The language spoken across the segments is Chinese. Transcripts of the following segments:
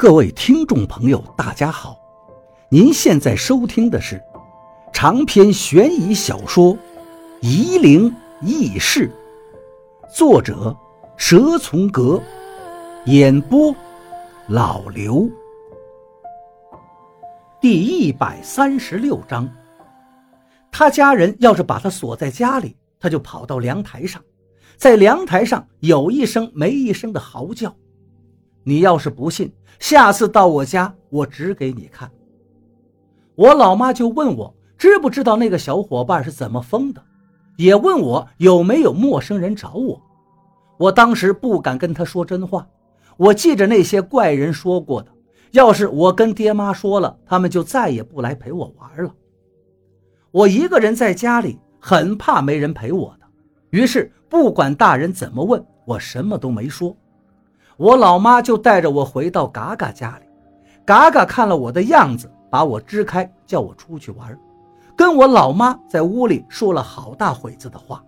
各位听众朋友，大家好！您现在收听的是长篇悬疑小说《夷陵轶事》，作者蛇从阁，演播老刘。第一百三十六章，他家人要是把他锁在家里，他就跑到阳台上，在阳台上有一声没一声的嚎叫。你要是不信，下次到我家，我指给你看。我老妈就问我知不知道那个小伙伴是怎么疯的，也问我有没有陌生人找我。我当时不敢跟她说真话，我记着那些怪人说过的，要是我跟爹妈说了，他们就再也不来陪我玩了。我一个人在家里，很怕没人陪我的，于是不管大人怎么问，我什么都没说。我老妈就带着我回到嘎嘎家里，嘎嘎看了我的样子，把我支开，叫我出去玩，跟我老妈在屋里说了好大会子的话。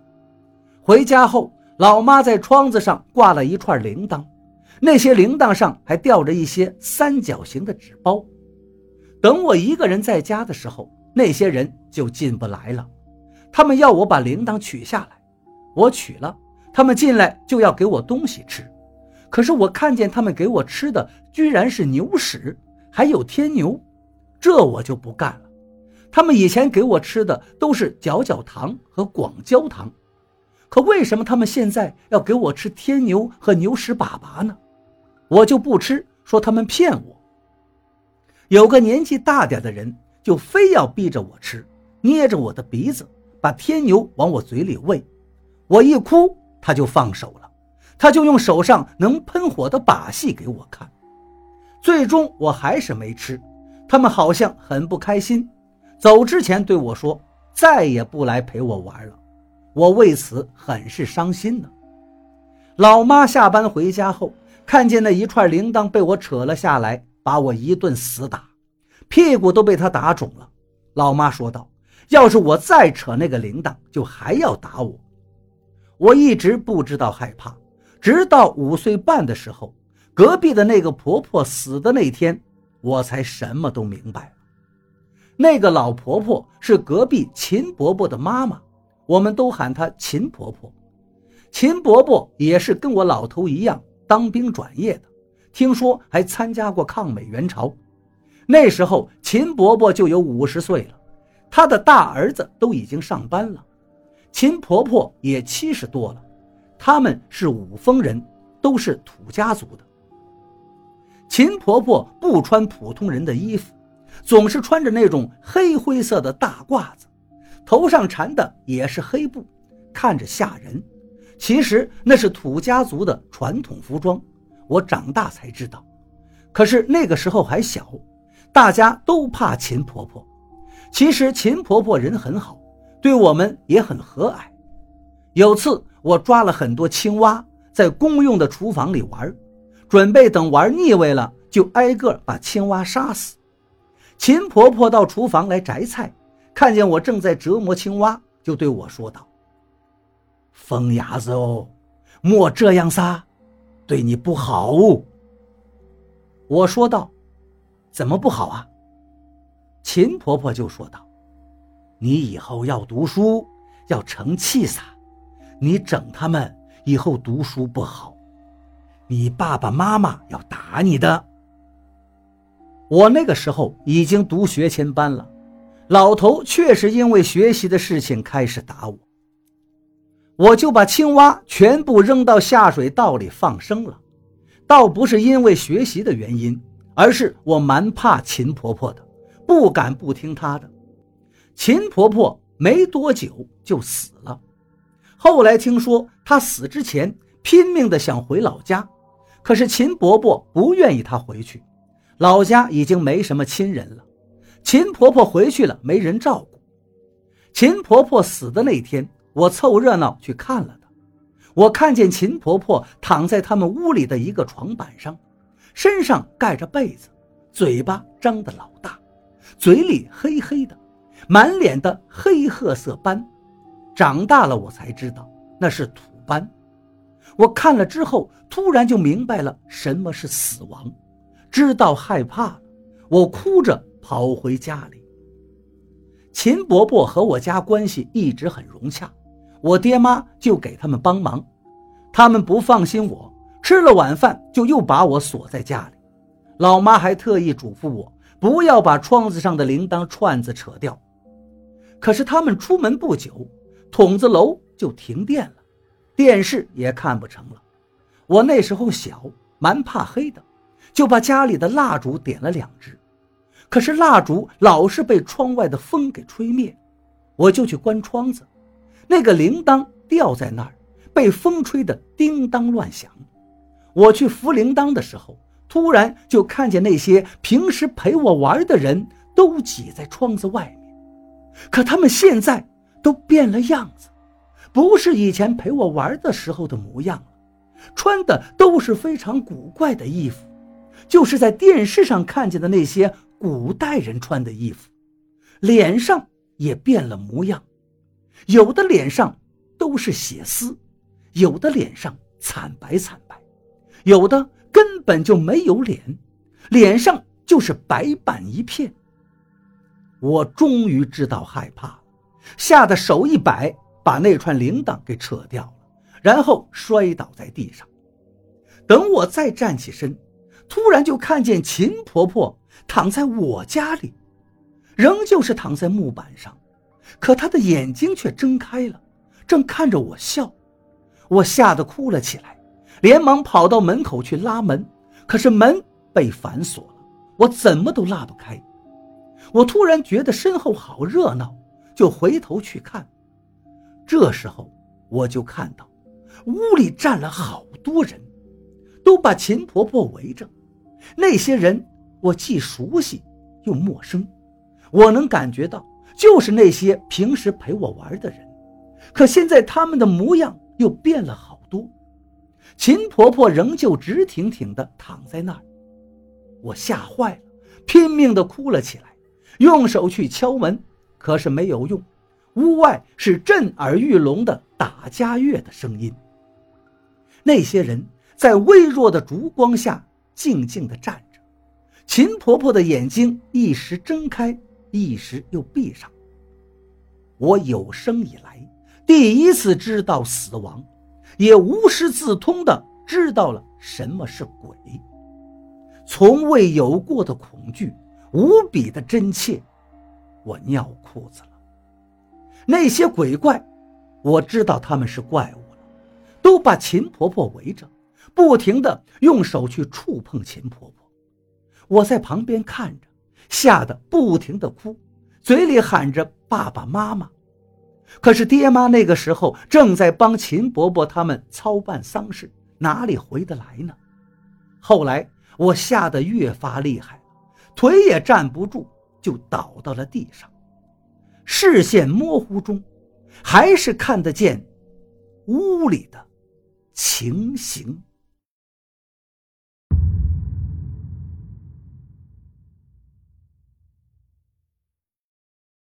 回家后，老妈在窗子上挂了一串铃铛，那些铃铛上还吊着一些三角形的纸包。等我一个人在家的时候，那些人就进不来了，他们要我把铃铛取下来，我取了，他们进来就要给我东西吃。可是我看见他们给我吃的居然是牛屎，还有天牛，这我就不干了。他们以前给我吃的都是角角糖和广胶糖，可为什么他们现在要给我吃天牛和牛屎粑粑呢？我就不吃，说他们骗我。有个年纪大点的人就非要逼着我吃，捏着我的鼻子，把天牛往我嘴里喂，我一哭他就放手了。他就用手上能喷火的把戏给我看，最终我还是没吃。他们好像很不开心，走之前对我说再也不来陪我玩了。我为此很是伤心呢。老妈下班回家后，看见那一串铃铛被我扯了下来，把我一顿死打，屁股都被他打肿了。老妈说道：“要是我再扯那个铃铛，就还要打我。”我一直不知道害怕。直到五岁半的时候，隔壁的那个婆婆死的那天，我才什么都明白了。那个老婆婆是隔壁秦伯伯的妈妈，我们都喊她秦婆婆。秦伯伯也是跟我老头一样当兵转业的，听说还参加过抗美援朝。那时候秦伯伯就有五十岁了，他的大儿子都已经上班了，秦婆婆也七十多了。他们是五峰人，都是土家族的。秦婆婆不穿普通人的衣服，总是穿着那种黑灰色的大褂子，头上缠的也是黑布，看着吓人。其实那是土家族的传统服装，我长大才知道。可是那个时候还小，大家都怕秦婆婆。其实秦婆婆人很好，对我们也很和蔼。有次。我抓了很多青蛙，在公用的厨房里玩，准备等玩腻味了，就挨个把青蛙杀死。秦婆婆到厨房来摘菜，看见我正在折磨青蛙，就对我说道：“疯伢子哦，莫这样撒，对你不好。”我说道：“怎么不好啊？”秦婆婆就说道：“你以后要读书，要成器撒。”你整他们以后读书不好，你爸爸妈妈要打你的。我那个时候已经读学前班了，老头确实因为学习的事情开始打我，我就把青蛙全部扔到下水道里放生了。倒不是因为学习的原因，而是我蛮怕秦婆婆的，不敢不听她的。秦婆婆没多久就死了。后来听说他死之前拼命的想回老家，可是秦伯伯不愿意他回去，老家已经没什么亲人了。秦婆婆回去了，没人照顾。秦婆婆死的那天，我凑热闹去看了她。我看见秦婆婆躺在他们屋里的一个床板上，身上盖着被子，嘴巴张得老大，嘴里黑黑的，满脸的黑褐色斑。长大了，我才知道那是土斑。我看了之后，突然就明白了什么是死亡。知道害怕了，我哭着跑回家里。秦伯伯和我家关系一直很融洽，我爹妈就给他们帮忙。他们不放心我，吃了晚饭就又把我锁在家里。老妈还特意嘱咐我不要把窗子上的铃铛串子扯掉。可是他们出门不久，筒子楼就停电了，电视也看不成了。我那时候小，蛮怕黑的。就把家里的蜡烛点了两支，可是蜡烛老是被窗外的风给吹灭，我就去关窗子，那个铃铛吊在那儿，被风吹得叮当乱响。我去扶铃铛的时候，突然就看见那些平时陪我玩的人都挤在窗子外面，可他们现在都变了样子，不是以前陪我玩的时候的模样了，穿的都是非常古怪的衣服。就是在电视上看见的那些古代人穿的衣服，脸上也变了模样，有的脸上都是血丝，有的脸上惨白惨白，有的根本就没有脸，脸上就是白板一片。我终于知道害怕了，吓得手一摆，把那串铃铛给扯掉了，然后摔倒在地上。等我再站起身。突然就看见秦婆婆躺在我家里，仍旧是躺在木板上，可她的眼睛却睁开了，正看着我笑。我吓得哭了起来，连忙跑到门口去拉门，可是门被反锁了，我怎么都拉不开。我突然觉得身后好热闹，就回头去看。这时候我就看到屋里站了好多人，都把秦婆婆围着。那些人，我既熟悉又陌生，我能感觉到，就是那些平时陪我玩的人，可现在他们的模样又变了好多。秦婆婆仍旧直挺挺地躺在那儿，我吓坏了，拼命地哭了起来，用手去敲门，可是没有用，屋外是震耳欲聋的打家乐的声音。那些人在微弱的烛光下。静静地站着，秦婆婆的眼睛一时睁开，一时又闭上。我有生以来第一次知道死亡，也无师自通地知道了什么是鬼。从未有过的恐惧，无比的真切，我尿裤子了。那些鬼怪，我知道他们是怪物了，都把秦婆婆围着。不停地用手去触碰秦婆婆，我在旁边看着，吓得不停地哭，嘴里喊着“爸爸妈妈”。可是爹妈那个时候正在帮秦伯伯他们操办丧事，哪里回得来呢？后来我吓得越发厉害，腿也站不住，就倒到了地上。视线模糊中，还是看得见屋里的情形。